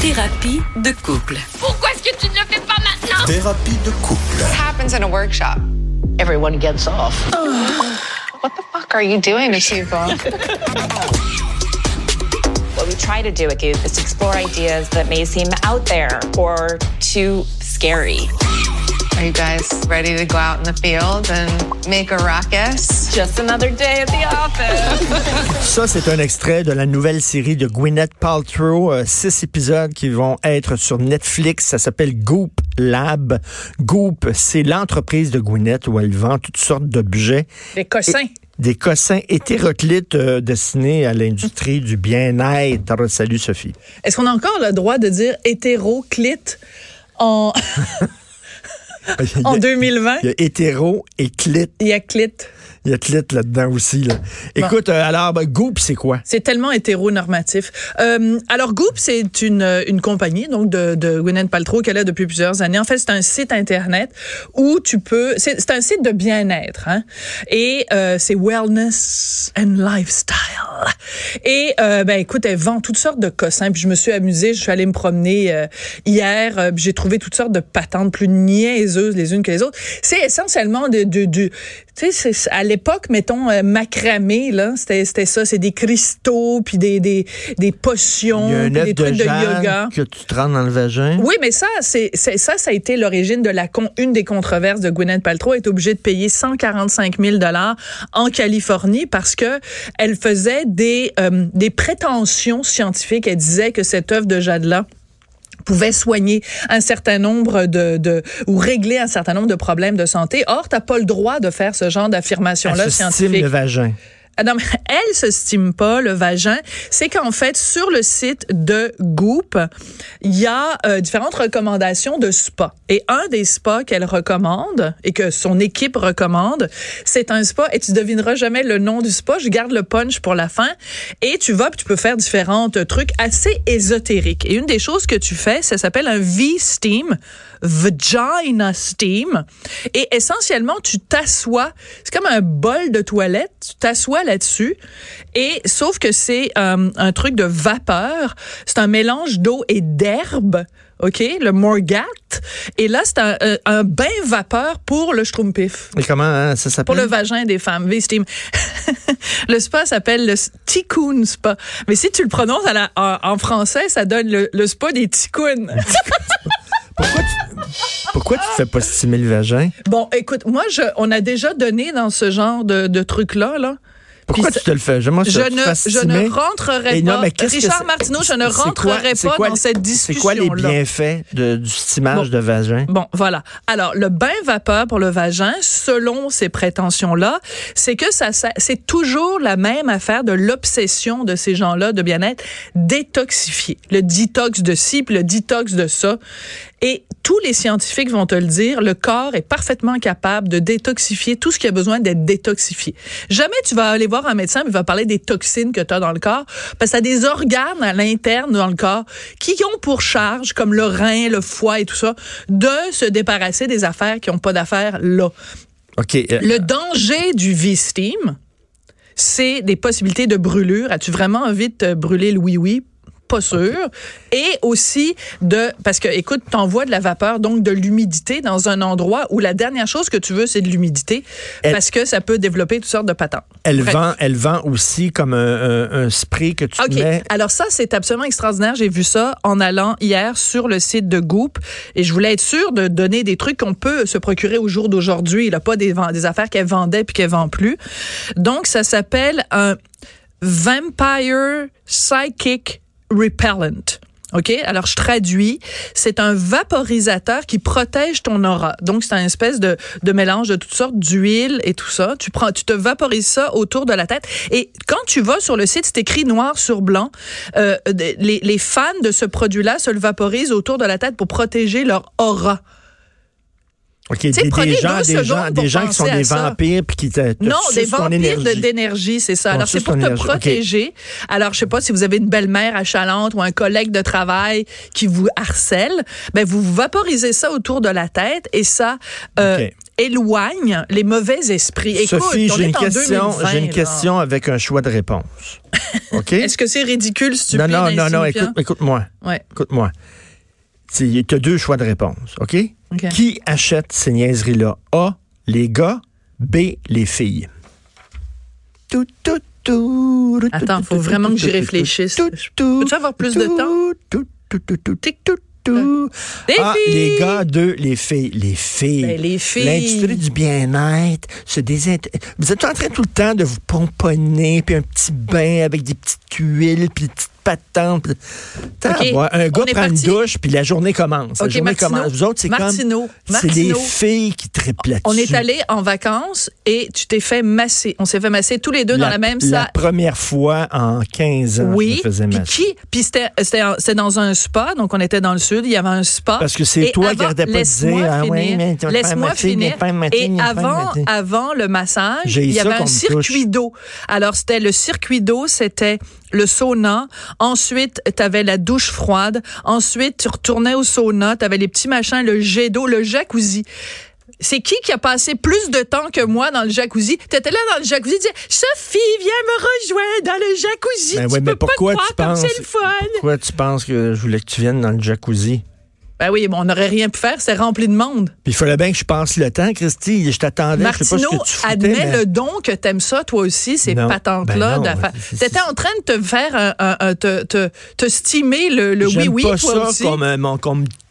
Thérapie de couple. Pourquoi est-ce que tu ne le fais pas maintenant? Thérapie de couple. happens in a workshop. Everyone gets off. what the fuck are you doing to people? What we try to do with youth is to explore ideas that may seem out there or too scary. Are you guys ready to go out in the field and make a ruckus? Just another day at the office. Ça, c'est un extrait de la nouvelle série de Gwyneth Paltrow. euh, six épisodes qui vont être sur Netflix. Ça s'appelle Goop Lab. Goop, c'est l'entreprise de Gwyneth où elle vend toutes sortes d'objets. Des cossins. Des cossins hétéroclites euh, destinés à l'industrie du bien-être. Salut, Sophie. Est-ce qu'on a encore le droit de dire hétéroclite? En, en 2020? Il y a hétéro et clit. Il y a clit. Il y a clit là-dedans aussi. Là. Écoute, euh, alors, ben, Goop, c'est quoi? C'est tellement hétéronormatif. Euh, alors, Goop, c'est une, une compagnie donc de, de Gwyneth Paltrow qu'elle a depuis plusieurs années. En fait, c'est un site Internet où tu peux... C'est un site de bien-être. Hein? Et euh, c'est Wellness and Lifestyle. Et, euh, ben écoute, elle vend toutes sortes de cossins. Puis je me suis amusée. Je suis allée me promener euh, hier. euh, J'ai trouvé toutes sortes de patentes plus niaiseuses les unes que les autres. C'est essentiellement de, de. Tu sais, c'est- à l'époque, mettons, euh, macramé, là, c'était c'était ça. C'est des cristaux, puis des, des, des potions, Il y a un puis des de trucs de, yoga. que tu te rends dans le vagin. Oui, mais ça, c'est ça, ça a été l'origine de la con, une des controverses de Gwyneth Paltrow. Est obligée de payer 145 000 dollars en Californie parce que elle faisait des euh, des prétentions scientifiques. Elle disait que cette œuvre de jade là pouvait soigner un certain nombre de, de ou régler un certain nombre de problèmes de santé. Or, t'as pas le droit de faire ce genre d'affirmation-là Elle se stime scientifique. le vagin. Ah non, elle se stime pas le vagin. C'est qu'en fait, sur le site de Goop, il y a euh, différentes recommandations de spa. Et un des spas qu'elle recommande et que son équipe recommande, c'est un spa et tu devineras jamais le nom du spa. Je garde le punch pour la fin. Et tu vas, tu peux faire différents trucs assez ésotériques. Et une des choses que tu fais, ça s'appelle un V-Steam, Vagina Steam. Et essentiellement, tu t'assois. C'est comme un bol de toilette. Tu t'assois là-dessus. Et sauf que c'est euh, un truc de vapeur. C'est un mélange d'eau et d'herbe. OK? Le Morgat. Et là, c'est un, un- un bain vapeur pour le Schtroumpif. Et comment hein, ça s'appelle? Pour le vagin des femmes, V-Steam. le spa s'appelle le Tikkun Spa. Mais si tu le prononces à la- en, en français, ça donne le, le spa des Tikkun. Pourquoi tu, te fais pas stimer le vagin? bon, écoute, moi, on a déjà donné dans ce genre de, de truc-là, là. Pourquoi Puis tu te le fais? Je, ne, je ne rentrerai Et non, pas. mais Richard c'est- Martineau, je ne c'est quoi- rentrerai c'est pas quoi- dans cette C'est discussion. quoi les bienfaits de- du stimage Bon. de vagin? Bon, voilà. Alors, le bain vapeur pour le vagin, selon ces prétentions-là, c'est que ça, ça- c'est toujours la même affaire de l'obsession de ces gens-là de bien-être, détoxifier. Le détox de ci, puis le détox de ça. Et tous les scientifiques vont te le dire, le corps est parfaitement capable de détoxifier tout ce qui a besoin d'être détoxifié. Jamais tu vas aller voir un médecin, il va parler des toxines que tu as dans le corps, parce que tu as des organes à l'interne dans le corps qui ont pour charge, comme le rein, le foie et tout ça, de se débarrasser des affaires qui n'ont pas d'affaires là. OK. euh, Le danger du V-Steam, c'est des possibilités de brûlure. As-tu vraiment envie de te brûler le oui-oui? Pas sûr. Et aussi de, parce que, écoute, t'envoies de la vapeur, donc de l'humidité dans un endroit où la dernière chose que tu veux, c'est de l'humidité, parce que ça peut développer toutes sortes de patentes. elle, vend, elle vend aussi comme un, un- un spray que tu OK. mets. Alors ça, c'est absolument extraordinaire. J'ai vu ça en allant hier sur le site de Goop et je voulais être sûre de donner des trucs qu'on peut se procurer au jour d'aujourd'hui. Il a pas des, des affaires qu'elle vendait puis qu'elle vend plus. Donc, ça s'appelle un Vampire Psychic Repellent. OK? Alors, je traduis. C'est un vaporisateur qui protège ton aura. Donc, c'est un espèce de, de mélange de toutes sortes d'huile et tout ça. Tu prends, tu te vaporises ça autour de la tête. Et quand tu vas sur le site, c'est écrit noir sur blanc. Euh, les, les fans de ce produit-là se le vaporisent autour de la tête pour protéger leur aura. OK, des, des gens, deux des gens, des qui sont à des vampires puis qui te, te Non, des vampires de- d'énergie, c'est ça. On Alors, c'est pour te énergie. Protéger. Alors, je sais pas si vous avez une belle-mère achalante ou un collègue de travail qui vous harcèle, ben, vous vaporisez ça autour de la tête et ça euh, éloigne les mauvais esprits. Écoute, Sophie, j'ai une question, 2020, j'ai une là. question avec un choix de réponse. OK? Est-ce que c'est ridicule, stupide, non, non, non, non, insignifiant? écoute, écoute-moi. Ouais. Écoute-moi. Tu as deux choix de réponse, OK? Qui achète ces niaiseries-là? A, les gars. B, les filles. Tout, tout, tout, Attends, tout, faut tout, vraiment tout, que j'y tout, réfléchisse. tout, Je- tout, peux-tu avoir plus de tout, temps? Tout, tout, tout, tout, tout, tout, tout. Les Ah, filles! les gars, deux, les filles. Les filles. Ben, les filles. L'industrie du bien-être se désint... Vous êtes en train tout le temps de vous pomponner, puis un petit bain avec des petites huiles, puis des petites patentes. puis- T'as OK, à voir. Un gars prend parti. une douche, puis la journée commence. La OK, journée commence. Vous autres, c'est comme... C'est les Martineau. filles qui triplent. On est allé en vacances et tu t'es fait masser. On s'est fait masser tous les deux dans la même La salle. première fois en 15 ans, je me Oui. faisais Puis masser. qui? Puis c'était dans un spa, donc on était dans le sud. Il y avait un spa. Parce que c'est toi qui avant- arrêtais pas de laisse-moi dire, ah faire Laisse-moi finir. Et avant, avant le massage, il y avait un circuit d'eau. Alors c'était le circuit d'eau, c'était le sauna. Ensuite, tu avais la douche froide. Ensuite, tu retournais au sauna. Tu avais les petits machins, le jet d'eau, le jacuzzi. C'est qui qui a passé plus de temps que moi dans le jacuzzi? T'étais là dans le jacuzzi, tu disais, Sophie, viens me rejoindre dans le jacuzzi. Ben tu ouais, mais pas pourquoi croire tu comme penses c'est le fun. Pourquoi tu penses que je voulais que tu viennes dans le jacuzzi? Ben oui, bon, on n'aurait rien pu faire, c'est rempli de monde. Puis il fallait bien que je passe le temps, Christy. Je t'attendais. Je sais pas Martineau, ce que tu foutais, admets mais- le don que t'aimes ça, toi aussi, ces patentes-là. ben T'étais en train de te faire un, un- un- te, te, te stimer le, le oui-oui, toi ça aussi. comme, euh,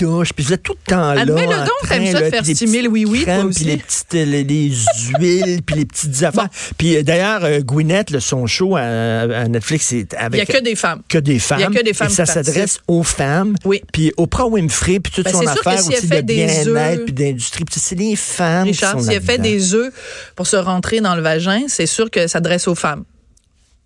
touche. Puis vous êtes tout le temps là. En donc, train, t'aimes ça de faire puis les stimer petites le oui-oui. Puis les petites euh, les, les huiles, puis les petites affaires. Puis euh, d'ailleurs, euh, Gwyneth, le son show à, à Netflix, c'est Il avec... y a que des femmes. que des femmes. Il y a que des femmes ça s'adresse aux femmes. Oui. Puis Oprah Winfrey, puis toute Ben, son affaire si aussi fait de des bien-être, puis d'industrie. Puis c'est les femmes Richard, qui sont s'il a fait des œufs pour se rentrer dans le vagin, c'est sûr que ça s'adresse aux femmes.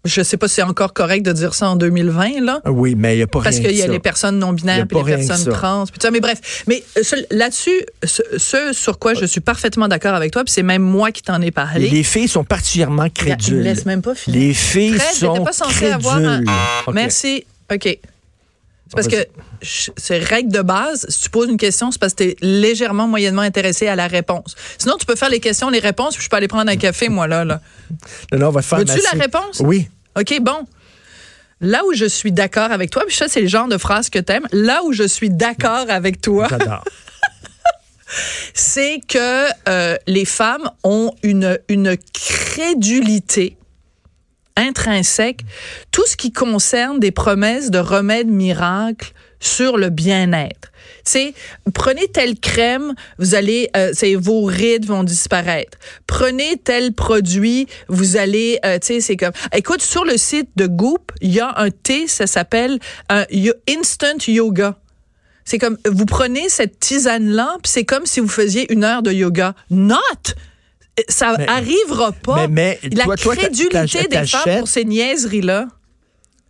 Je sais pas si c'est encore correct de dire ça en 2020, là. Oui, mais il n'y a pas Parce qu'il y a ça. les personnes non Y binaires, puis les personnes trans, puis tout ça. Mais bref, mais euh, là-dessus, ce, ce sur quoi je suis parfaitement d'accord avec toi, puis c'est même moi qui t'en ai parlé. Les filles sont particulièrement crédules. laisse même pas finir. Les filles Fred, sont pas crédules. avoir un- OK. Merci. OK. C'est parce Vas-y. que c'est règle de base. Si tu poses une question, c'est parce que tu es légèrement, moyennement intéressé à la réponse. Sinon, tu peux faire les questions, les réponses, puis je peux aller prendre un café, moi, là. là. Non, non, on va te faire Veux-tu la réponse? Oui. OK, bon. Là où je suis d'accord avec toi, puis ça, c'est le genre de phrase que t'aimes. Là où je suis d'accord avec toi, J'adore. c'est que euh, les femmes ont une, une crédulité intrinsèque, tout ce qui concerne des promesses de remèdes miracles sur le bien-être. Sais, prenez telle crème, vous allez, euh, c'est vos rides vont disparaître. Prenez tel produit, vous allez, euh, tu sais, c'est comme. Écoute, sur le site de Goop, il y a un thé, ça s'appelle un yo- Instant Yoga. C'est comme, vous prenez cette tisane-là, puis c'est comme si vous faisiez une heure de yoga. Not! Ça Mais- arrivera pas. mais- mais La toi- crédulité des femmes pour ces niaiseries-là.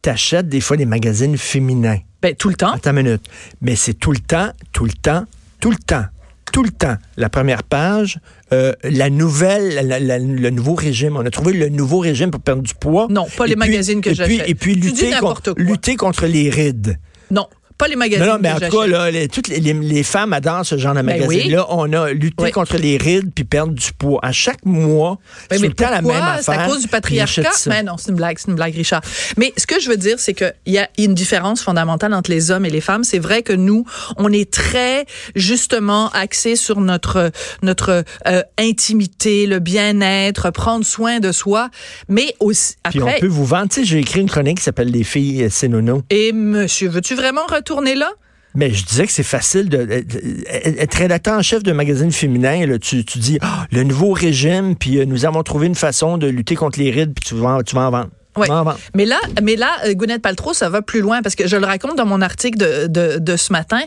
T'achètes des fois des magazines féminins. Ben, tout le temps. Attends une minute. Mais c'est tout le temps, tout le temps, tout le temps, tout le temps. La première page, euh, la nouvelle, la- la- le nouveau régime. On a trouvé le nouveau régime pour perdre du poids. Non, pas les Et puis- magazines que et puis- j'achète. Et puis Tu dis lutter, contre, lutter contre les rides. Non, pas les magazines. Non, non, mais en tout cas, là, les, toutes les, les- les femmes adorent ce genre de Ben magazine-là. On a lutté Oui. contre les rides puis perdre du poids. À chaque mois, Ben, c'est tout le la même affaire. C'est à cause du puis patriarcat? Mais non, c'est une blague, c'est une blague, Richard. Mais ce que je veux dire, c'est qu'il y a une différence fondamentale entre les hommes et les femmes. C'est vrai que nous, on est très justement axés sur notre notre euh, intimité, le bien-être, prendre soin de soi, mais aussi Puis après. on peut vous vendre. Tu sais, j'ai écrit une chronique qui s'appelle Les filles, c'est nono. Et monsieur, veux-tu vraiment là? Mais je disais que c'est facile de, être rédacteur en chef d'un magazine féminin. Là, tu, tu dis Ah, le nouveau régime, puis euh, nous avons trouvé une façon de lutter contre les rides, puis tu vas, en- tu vas en vendre. Vendre. Mais là, mais là, euh, Gwyneth Paltrow, ça va plus loin parce que je le raconte dans mon article de, de, de ce matin.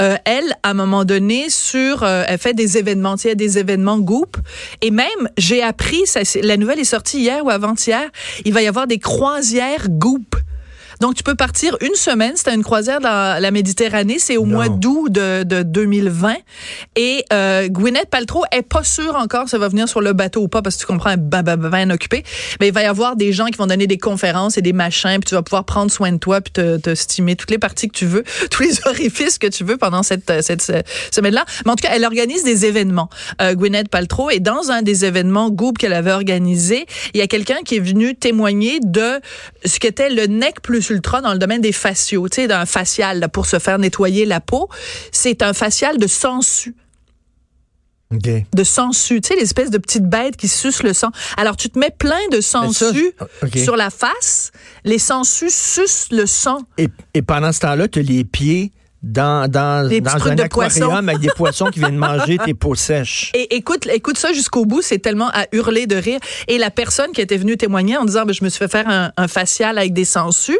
Euh, elle, à un moment donné, sur, euh, elle fait des événements, tu sais, des événements Goop. Et même, j'ai appris, ça, la nouvelle est sortie hier ou avant-hier, il va y avoir des croisières Goop. Donc, tu peux partir une semaine. C'était une croisière dans la Méditerranée. C'est au Non. mois d'août de, de 2020. Et euh, Gwyneth Paltrow est pas sûre encore si ça va venir sur le bateau ou pas, parce que tu comprends, elle ben, ben, ben, ben occupée. Mais il va y avoir des gens qui vont donner des conférences et des machins, puis tu vas pouvoir prendre soin de toi, puis te, te stimer toutes les parties que tu veux, tous les orifices que tu veux pendant cette, euh, cette, cette semaine-là. Mais en tout cas, elle organise des événements, euh, Gwyneth Paltrow. Et dans un des événements Goop qu'elle avait organisé, il y a quelqu'un qui est venu témoigner de ce qu'était le nec plus ultra dans le domaine des faciaux, tu sais, d'un facial là, pour se faire nettoyer la peau. C'est un facial de sangsue de sangsues, tu sais, l'espèce de petites bêtes qui sucent le sang. Alors, tu te mets plein de sangsues sur la face. Les sangsues sucent le sang. Et, et pendant ce temps-là, tu as les pieds dans, dans, Des dans un de aquarium poisson. avec des poissons qui viennent manger tes peaux sèches. Et écoute, écoute ça jusqu'au bout, c'est tellement à hurler de rire. Et la personne qui était venue témoigner en disant, ben, je me suis fait faire un, un facial avec des sangsues,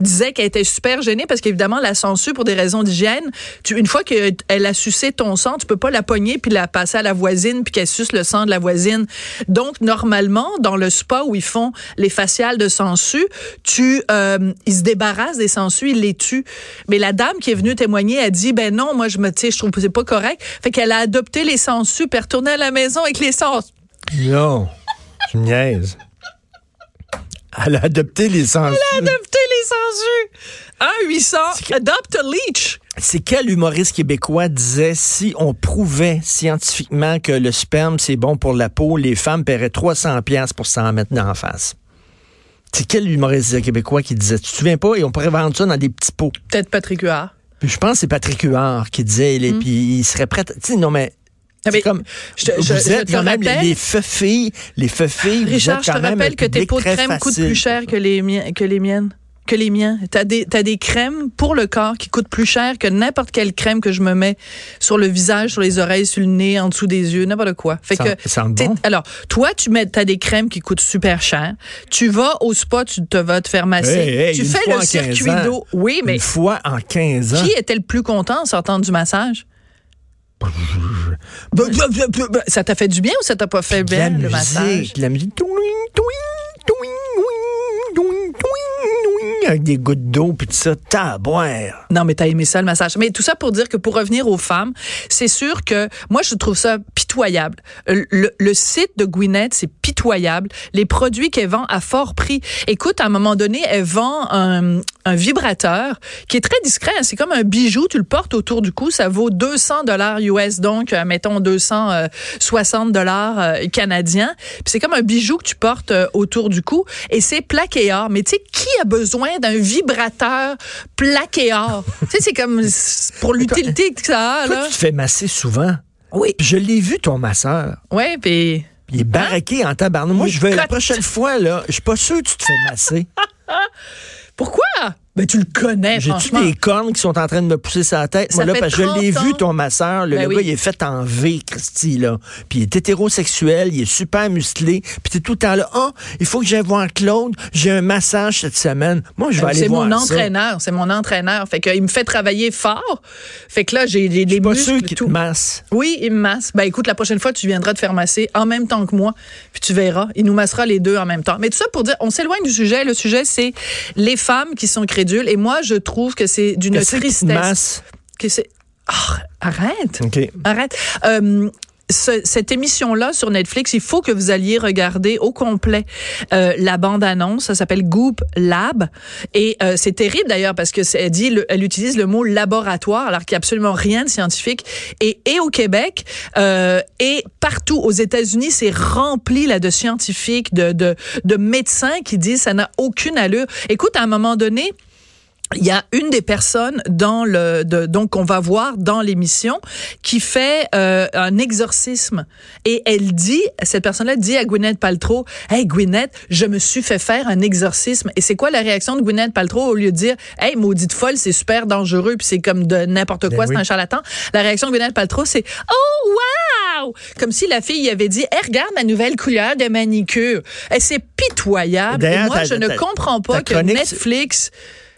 disait qu'elle était super gênée parce qu'évidemment, la sangsue, pour des raisons d'hygiène, une fois qu'elle a sucé ton sang, tu peux pas la pogner puis la passer à la voisine puis qu'elle suce le sang de la voisine. Donc, normalement, dans le spa où ils font les faciales de sangsues, tu, euh, ils se débarrassent des sangsues, ils les tuent. Mais la dame qui est venue témoigner a dit, ben non, moi, je me, je trouve que c'est pas correct. Fait qu'elle a adopté les elle est retournée à la maison avec les sangsues. Non, tu me niaises. Elle a adopté les sangsues. Adopté les sangsues. 1 800 adopt a leech. C'est quel humoriste québécois disait si on prouvait scientifiquement que le sperme c'est bon pour la peau, les femmes paieraient 300 pièces pour s'en mettre la face? C'est quel humoriste québécois qui disait, tu te souviens pas, et on pourrait vendre ça dans des petits pots? Peut-être Patrick Huard. Puis je pense que c'est Patrick Huard qui disait, il est- puis il serait prêt, tu sais, non mais, Ah, mais comme, je vous je- êtes te quand même les, rappelle- les feux filles, les feux filles, vous Richard, êtes je te même rappelle que tes pots de crème coûtent plus cher que les, que les miennes. Que les miens. T'as des, t'as des crèmes pour le corps qui coûtent plus cher que n'importe quelle crème que je me mets sur le visage, sur les oreilles, sur le nez, en dessous des yeux, n'importe quoi. Fait Ça- que, ça bon. alors, toi, tu mets, t'as des crèmes qui coûtent super cher. Tu vas au spa, tu te vas te faire masser. Hey, hey, tu fais le 15 circuit d'eau. Oui, mais Une fois en 15 ans. qui était le plus content en sortant du massage? Ça t'a fait du bien ou ça t'a pas fait bien, le massage? de la musique. Avec des gouttes d'eau puis tout ça. Taboire. Non, mais t'as aimé ça, le massage. Mais tout ça pour dire que pour revenir aux femmes, c'est sûr que moi, je trouve ça pitoyable. Le, le- site de Gwyneth, c'est pitoyable. Les produits qu'elle vend à fort prix. Écoute, à un moment donné, elle vend un, vibrateur qui est très discret. hein. C'est comme un bijou. Tu le portes autour du cou. Ça vaut 200 dollars US, donc, euh, mettons, 260 dollars euh, canadiens. Puis c'est comme un bijou que tu portes euh, autour du cou. Et c'est plaqué or. Mais tu sais, qui a besoin d'un vibrateur plaqué or? tu sais, c'est comme pour l'utilité que ça a, Toi, tu te fais masser souvent. Oui. Je l'ai vu, ton masseur. Ouais, puis... Il est baraqué en tabarnak. Moi, je vais la prochaine fois, là, je suis pas sûr que tu te fais masser. Pourquoi? Ben, tu le connais, J'ai-tu des cornes qui sont en train de me pousser sa tête? Ça Moi, là, parce que je 30 l'ai vu, ton masseur. Le, Ben le oui. gars, il est fait en V, Christy, là. Puis il est hétérosexuel, il est super musclé. Puis t'es tout le temps là. Oh, il faut que j'aille voir Claude. J'ai un massage cette semaine. Moi, je vais aller Ben, C'est voir mon entraîneur, c'est mon entraîneur. Fait qu'il me fait travailler fort. Fait que là, j'ai des, suis pas sûr muscles qu'il te masse. Oui, il me masse. Ben écoute, la prochaine fois, tu viendras te faire masser en même temps que moi, puis tu verras. Il nous massera les deux en même temps. Mais tout ça pour dire, on s'éloigne du sujet. Le sujet, c'est les femmes qui sont Et moi, je trouve que c'est d'une tristesse. masse? Que c'est. Ah, arrête. OK. Arrête. Euh, ce- cette émission-là sur Netflix, il faut que vous alliez regarder au complet euh, la bande-annonce. Ça s'appelle Goop Lab. Et euh, c'est terrible d'ailleurs parce que elle dit, le- elle utilise le mot laboratoire alors qu'il n'y a absolument rien de scientifique. Et, et au Québec euh, et partout aux États-Unis, c'est rempli là de scientifiques, de, de, de médecins qui disent ça n'a aucune allure. Écoute, à un moment donné, il y a une des personnes dans le de, donc qu'on va voir dans l'émission qui fait euh, un exorcisme et elle dit cette personne-là dit à Gwyneth Paltrow "Hey Gwyneth, je me suis fait faire un exorcisme." Et c'est quoi la réaction de Gwyneth Paltrow au lieu de dire "Hey maudite folle, c'est super dangereux puis c'est comme de n'importe quoi, Ben c'est oui. un charlatan." La réaction de Gwyneth Paltrow c'est "Oh wow!" Comme si la fille avait dit "Hey, regarde ma nouvelle couleur de manicure." Et c'est pitoyable. Et moi je ne comprends pas que Netflix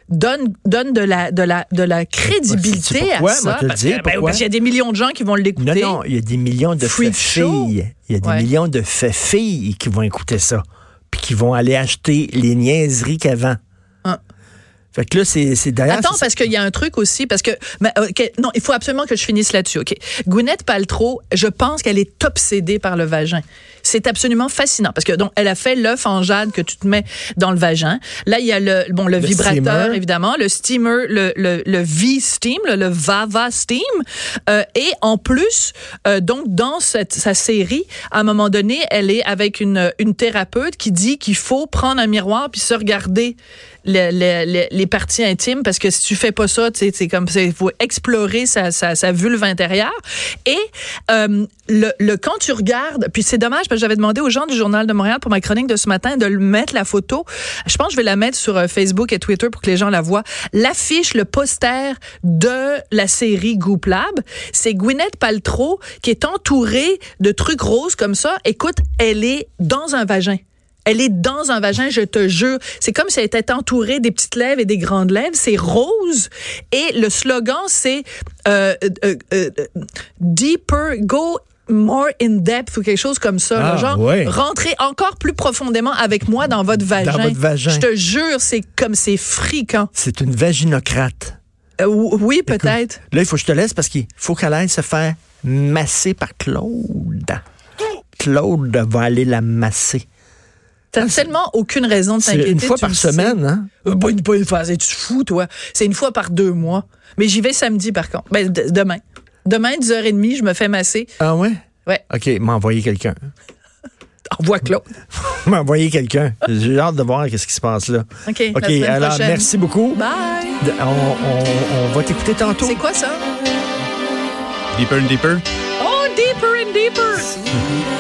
donne donne de la de la de la crédibilité pourquoi? à ça parce ben, parce qu'il y a des millions de gens qui vont Non, l'écouter. non, il y a des millions de filles. Il y a des Ouais. millions de filles qui vont écouter ça. Puis qui vont aller acheter les niaiseries qu'avant. Ah. Fait que là, c'est c'est d'ailleurs. Attends, parce qu'il y a un truc aussi, parce que mais, ok, non, il faut absolument que je finisse là-dessus. Ok, Gwyneth Paltrow, je pense qu'elle est obsédée par le vagin. C'est absolument fascinant parce que donc elle a fait l'œuf en jade que tu te mets dans le vagin. Là, il y a le bon le, Le vibrateur steamer. évidemment, le steamer, le le, le V steam, le, le Vava steam, Euh, et en plus euh, donc dans cette sa série, à un moment donné, elle est avec une une thérapeute qui dit qu'il faut prendre un miroir puis se regarder le- le- le- les parties intimes parce que si tu fais pas ça, c'est comme il faut explorer sa, sa, sa vulve intérieure. Et euh, le, le quand tu regardes, puis c'est dommage parce j'avais demandé aux gens du journal de Montréal pour ma chronique de ce matin de le mettre la photo. Je pense que je vais la mettre sur euh, Facebook et Twitter pour que les gens la voient. L'affiche, le poster de la série Goop Lab, c'est Gwyneth Paltrow qui est entourée de trucs roses comme ça. Écoute, elle est dans un vagin. Elle est dans un vagin, je te jure. C'est comme si elle était entourée des petites lèvres et des grandes lèvres. C'est rose. Et le slogan, c'est euh, euh, Deeper, go more in depth ou quelque chose comme ça. là. Ah, genre, ouais. rentrez encore plus profondément avec moi dans votre vagin. votre vagin. Je te jure, c'est comme c'est fréquent. C'est une vaginocrate. Euh, oui, peut-être. Là, il faut que je te laisse parce qu'il faut qu'elle aille se faire masser par Claude. Claude va aller la masser. T'as tellement aucune raison de t'inquiéter. une fois par le sais. semaine, hein? Euh, Pas une, pas une fois, c'est tu te fous, toi. C'est une fois par deux mois. Mais j'y vais samedi, par contre. Ben, demain. Demain, 10h30, je me fais masser. Ah ouais? Ouais. OK, m'a envoyé quelqu'un. Envoie Claude. m'a envoyé quelqu'un. J'ai hâte de voir qu'est-ce qui se passe là. OK. la OK, alors prochaine. merci beaucoup. Bye. De- On, on- on va t'écouter tantôt. C'est quoi ça? Deeper and deeper. Oh, deeper and deeper.